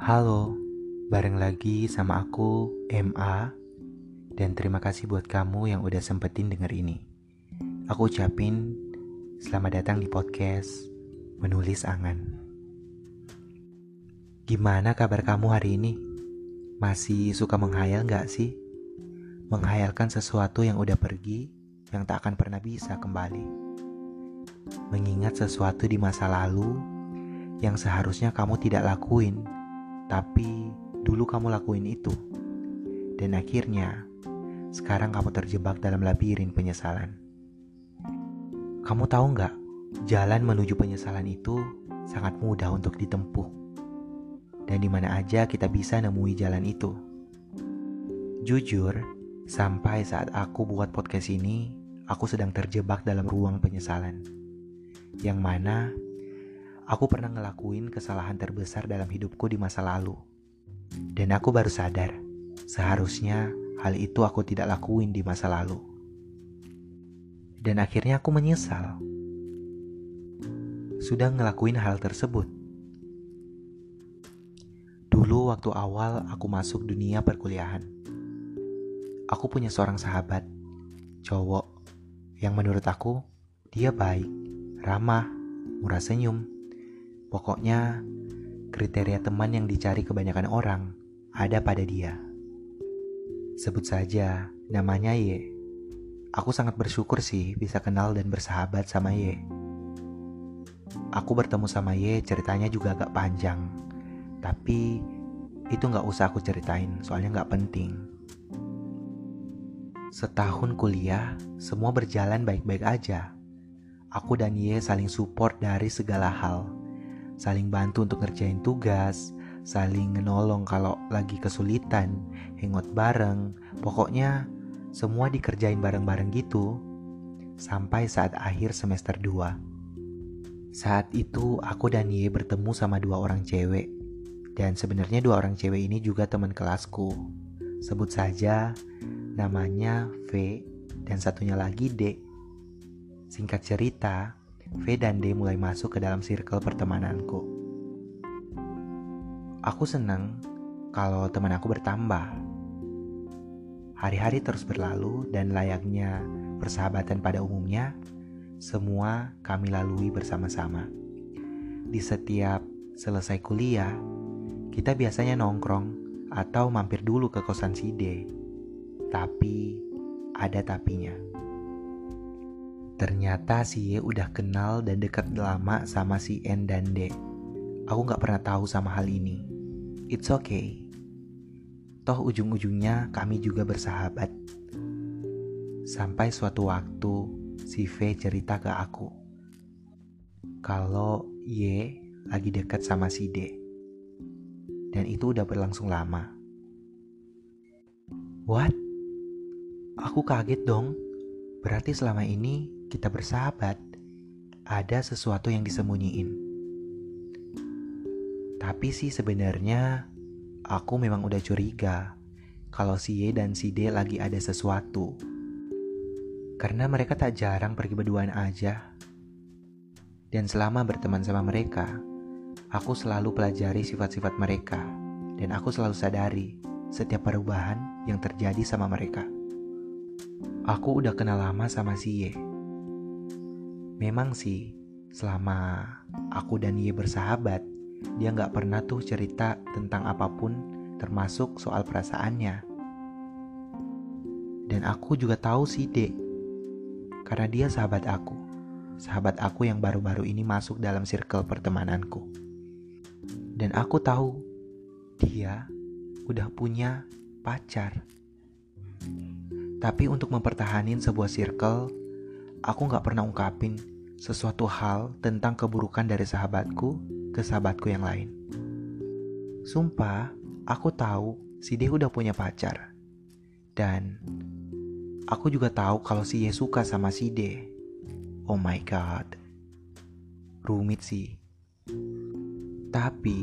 Halo, bareng lagi sama aku MA dan terima kasih buat kamu yang udah sempetin denger ini. Aku ucapin selamat datang di podcast Menulis Angan. Gimana kabar kamu hari ini? Masih suka menghayal gak sih? Menghayalkan sesuatu yang udah pergi, yang tak akan pernah bisa kembali. Mengingat sesuatu di masa lalu yang seharusnya kamu tidak lakuin tapi dulu kamu lakuin itu. Dan akhirnya, sekarang kamu terjebak dalam labirin penyesalan. Kamu tahu nggak, jalan menuju penyesalan itu sangat mudah untuk ditempuh. Dan di mana aja kita bisa nemui jalan itu. Jujur, sampai saat aku buat podcast ini, aku sedang terjebak dalam ruang penyesalan. Yang mana Aku pernah ngelakuin kesalahan terbesar dalam hidupku di masa lalu. Dan aku baru sadar, seharusnya hal itu aku tidak lakuin di masa lalu. Dan akhirnya aku menyesal. Sudah ngelakuin hal tersebut. Dulu waktu awal aku masuk dunia perkuliahan. Aku punya seorang sahabat, cowok, yang menurut aku dia baik, ramah, murah senyum, Pokoknya, kriteria teman yang dicari kebanyakan orang ada pada dia. Sebut saja namanya Ye. Aku sangat bersyukur sih bisa kenal dan bersahabat sama Ye. Aku bertemu sama Ye ceritanya juga agak panjang. Tapi itu gak usah aku ceritain soalnya gak penting. Setahun kuliah, semua berjalan baik-baik aja. Aku dan Ye saling support dari segala hal saling bantu untuk ngerjain tugas, saling menolong kalau lagi kesulitan, hangout bareng, pokoknya semua dikerjain bareng-bareng gitu sampai saat akhir semester 2. Saat itu aku dan Ye bertemu sama dua orang cewek dan sebenarnya dua orang cewek ini juga teman kelasku. Sebut saja namanya V dan satunya lagi D. Singkat cerita, V dan D mulai masuk ke dalam circle pertemananku. Aku senang kalau teman aku bertambah. Hari-hari terus berlalu dan layaknya persahabatan pada umumnya, semua kami lalui bersama-sama. Di setiap selesai kuliah, kita biasanya nongkrong atau mampir dulu ke kosan si D. Tapi ada tapinya. Ternyata si Y udah kenal dan dekat lama sama si N dan D. Aku gak pernah tahu sama hal ini. It's okay. Toh ujung-ujungnya kami juga bersahabat. Sampai suatu waktu si V cerita ke aku. Kalau Y lagi dekat sama si D. Dan itu udah berlangsung lama. What? Aku kaget dong. Berarti selama ini kita bersahabat, ada sesuatu yang disembunyiin. Tapi sih sebenarnya aku memang udah curiga kalau si Y dan si D lagi ada sesuatu. Karena mereka tak jarang pergi berduaan aja. Dan selama berteman sama mereka, aku selalu pelajari sifat-sifat mereka dan aku selalu sadari setiap perubahan yang terjadi sama mereka. Aku udah kenal lama sama si Y Memang sih, selama aku dan Ye bersahabat, dia nggak pernah tuh cerita tentang apa pun termasuk soal perasaannya. Dan aku juga tahu sih dek, karena dia sahabat aku. Sahabat aku yang baru-baru ini masuk dalam circle pertemananku. Dan aku tahu dia udah punya pacar. Tapi untuk mempertahankan sebuah circle, aku gak pernah ungkapin sesuatu hal tentang keburukan dari sahabatku ke sahabatku yang lain. Sumpah, aku tahu si D udah punya pacar. Dan aku juga tahu kalau si Y suka sama si D. Oh my god. Rumit sih. Tapi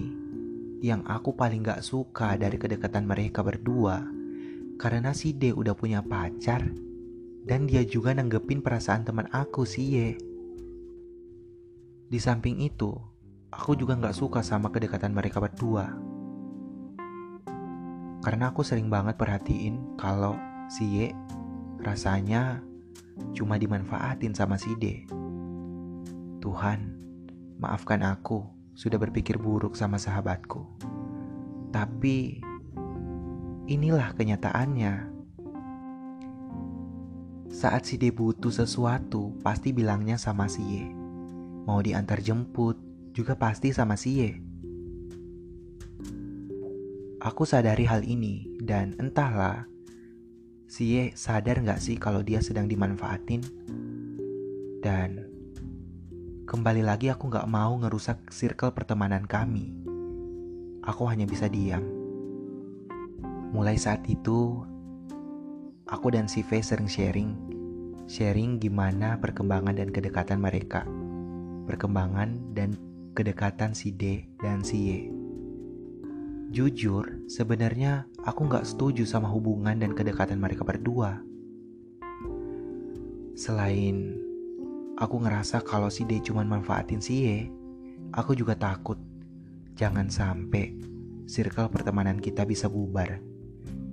yang aku paling gak suka dari kedekatan mereka berdua karena si D udah punya pacar dan dia juga nanggepin perasaan teman aku si Ye. Di samping itu, aku juga gak suka sama kedekatan mereka berdua. Karena aku sering banget perhatiin kalau si Y rasanya cuma dimanfaatin sama si D. Tuhan, maafkan aku sudah berpikir buruk sama sahabatku. Tapi inilah kenyataannya. Saat si D butuh sesuatu, pasti bilangnya sama si Y. Mau diantar jemput, juga pasti sama si Y. Aku sadari hal ini, dan entahlah, si Y sadar gak sih kalau dia sedang dimanfaatin? Dan kembali lagi aku gak mau ngerusak circle pertemanan kami. Aku hanya bisa diam. Mulai saat itu, aku dan si V sering sharing, sharing gimana perkembangan dan kedekatan mereka, perkembangan dan kedekatan si D dan si Y. Jujur, sebenarnya aku nggak setuju sama hubungan dan kedekatan mereka berdua. Selain aku ngerasa kalau si D cuma manfaatin si Y, aku juga takut jangan sampai circle pertemanan kita bisa bubar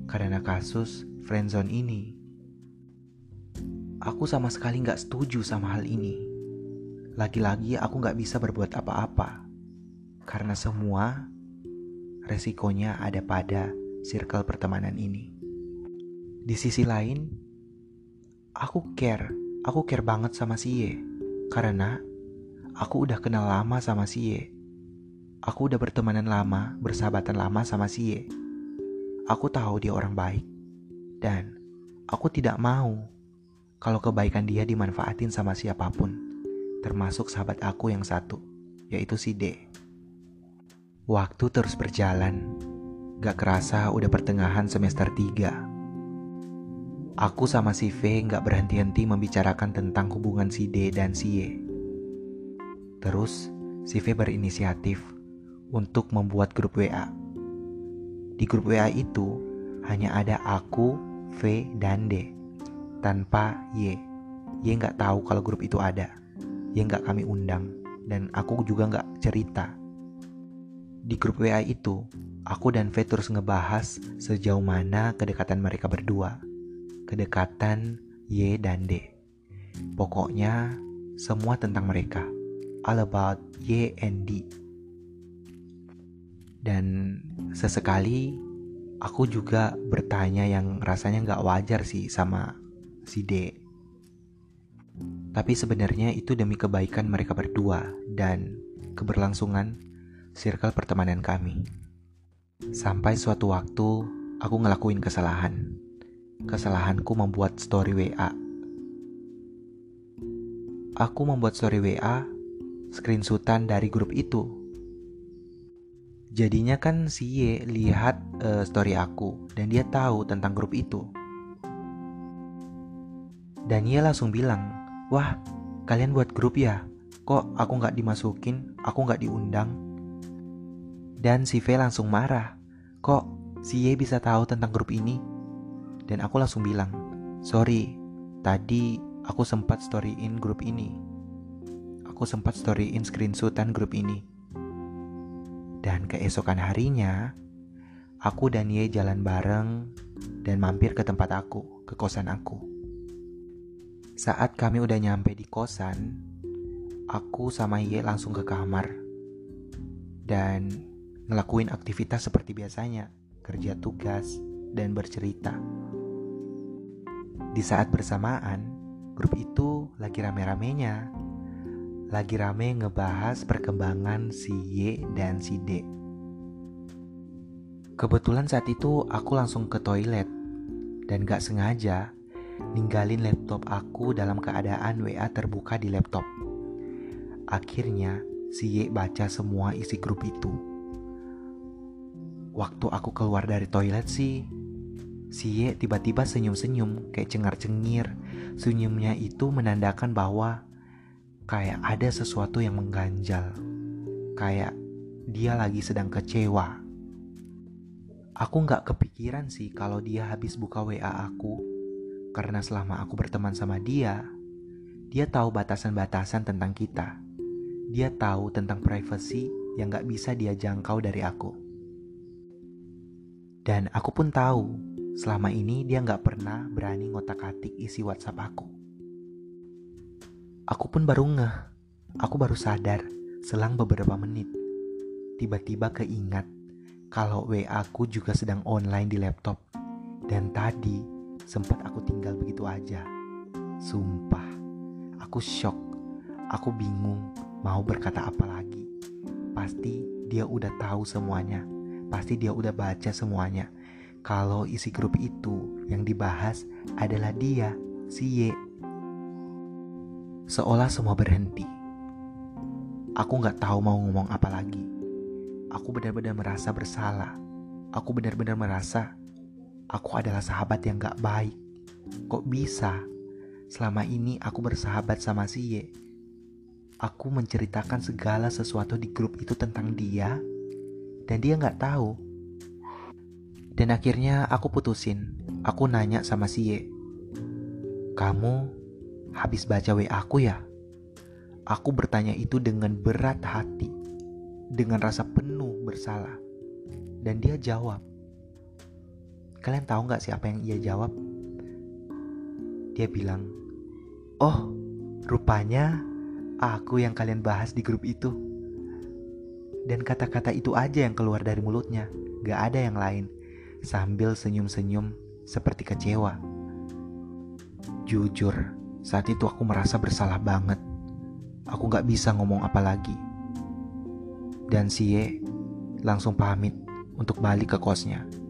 karena kasus friendzone ini. Aku sama sekali gak setuju sama hal ini. Lagi-lagi aku gak bisa berbuat apa-apa. Karena semua resikonya ada pada circle pertemanan ini. Di sisi lain, aku care. Aku care banget sama si Ye. Karena aku udah kenal lama sama si Ye. Aku udah bertemanan lama, bersahabatan lama sama si Ye. Aku tahu dia orang baik. Dan aku tidak mau kalau kebaikan dia dimanfaatin sama siapa pun, termasuk sahabat aku yang satu, yaitu si D. Waktu terus berjalan, gak kerasa udah pertengahan semester 3. Aku sama si V gak berhenti-henti membicarakan tentang hubungan si D dan si Y. Terus, si V berinisiatif untuk membuat grup WA. Di grup WA itu, hanya ada aku, V, dan D tanpa Y. Y nggak tahu kalau grup itu ada. Y nggak kami undang dan aku juga nggak cerita. Di grup WA itu, aku dan V terus ngebahas sejauh mana kedekatan mereka berdua. Kedekatan Y dan D. Pokoknya semua tentang mereka. All about Y and D. Dan sesekali aku juga bertanya yang rasanya nggak wajar sih sama si D. Tapi sebenarnya itu demi kebaikan mereka berdua dan keberlangsungan circle pertemanan kami. Sampai suatu waktu aku ngelakuin kesalahan. Kesalahanku membuat story WA. Aku membuat story WA screenshotan dari grup itu Jadinya kan si Y lihat uh, story aku dan dia tahu tentang grup itu. Dan dia langsung bilang, wah kalian buat grup ya? Kok aku nggak dimasukin? Aku nggak diundang? Dan si V langsung marah, kok si Y bisa tahu tentang grup ini? Dan aku langsung bilang, sorry, tadi aku sempat storyin grup ini. Aku sempat storyin screenshotan grup ini dan keesokan harinya, aku dan Ye jalan bareng dan mampir ke tempat aku, ke kosan aku. Saat kami udah nyampe di kosan, aku sama Ye langsung ke kamar dan ngelakuin aktivitas seperti biasanya, kerja tugas dan bercerita. Di saat bersamaan, grup itu lagi rame-ramenya lagi rame ngebahas perkembangan si Y dan si D. Kebetulan saat itu aku langsung ke toilet dan gak sengaja ninggalin laptop aku dalam keadaan WA terbuka di laptop. Akhirnya si Y baca semua isi grup itu. Waktu aku keluar dari toilet sih, si Y tiba-tiba senyum-senyum kayak cengar-cengir. Senyumnya itu menandakan bahwa kayak ada sesuatu yang mengganjal, kayak dia lagi sedang kecewa. Aku nggak kepikiran sih kalau dia habis buka WA aku, karena selama aku berteman sama dia, dia tahu batasan-batasan tentang kita. Dia tahu tentang privasi yang nggak bisa dia jangkau dari aku. Dan aku pun tahu, selama ini dia nggak pernah berani ngotak-atik isi WhatsApp aku. Aku pun baru ngeh, aku baru sadar selang beberapa menit. Tiba-tiba keingat kalau WA aku juga sedang online di laptop. Dan tadi sempat aku tinggal begitu aja. Sumpah, aku shock. Aku bingung mau berkata apa lagi. Pasti dia udah tahu semuanya pasti dia udah baca semuanya. Kalau isi grup itu yang dibahas adalah dia, si Y. Seolah semua berhenti. Aku nggak tahu mau ngomong apa lagi. Aku benar-benar merasa bersalah. Aku benar-benar merasa aku adalah sahabat yang gak baik. Kok bisa? Selama ini aku bersahabat sama si Y. Aku menceritakan segala sesuatu di grup itu tentang dia, dan dia nggak tahu. Dan akhirnya aku putusin. Aku nanya sama si Ye. Kamu habis baca WA aku ya? Aku bertanya itu dengan berat hati. Dengan rasa penuh bersalah. Dan dia jawab. Kalian tahu nggak siapa yang ia jawab? Dia bilang, Oh, rupanya aku yang kalian bahas di grup itu. Dan kata-kata itu aja yang keluar dari mulutnya, gak ada yang lain. Sambil senyum-senyum seperti kecewa. Jujur, saat itu aku merasa bersalah banget. Aku gak bisa ngomong apa lagi. Dan si Ye langsung pamit untuk balik ke kosnya.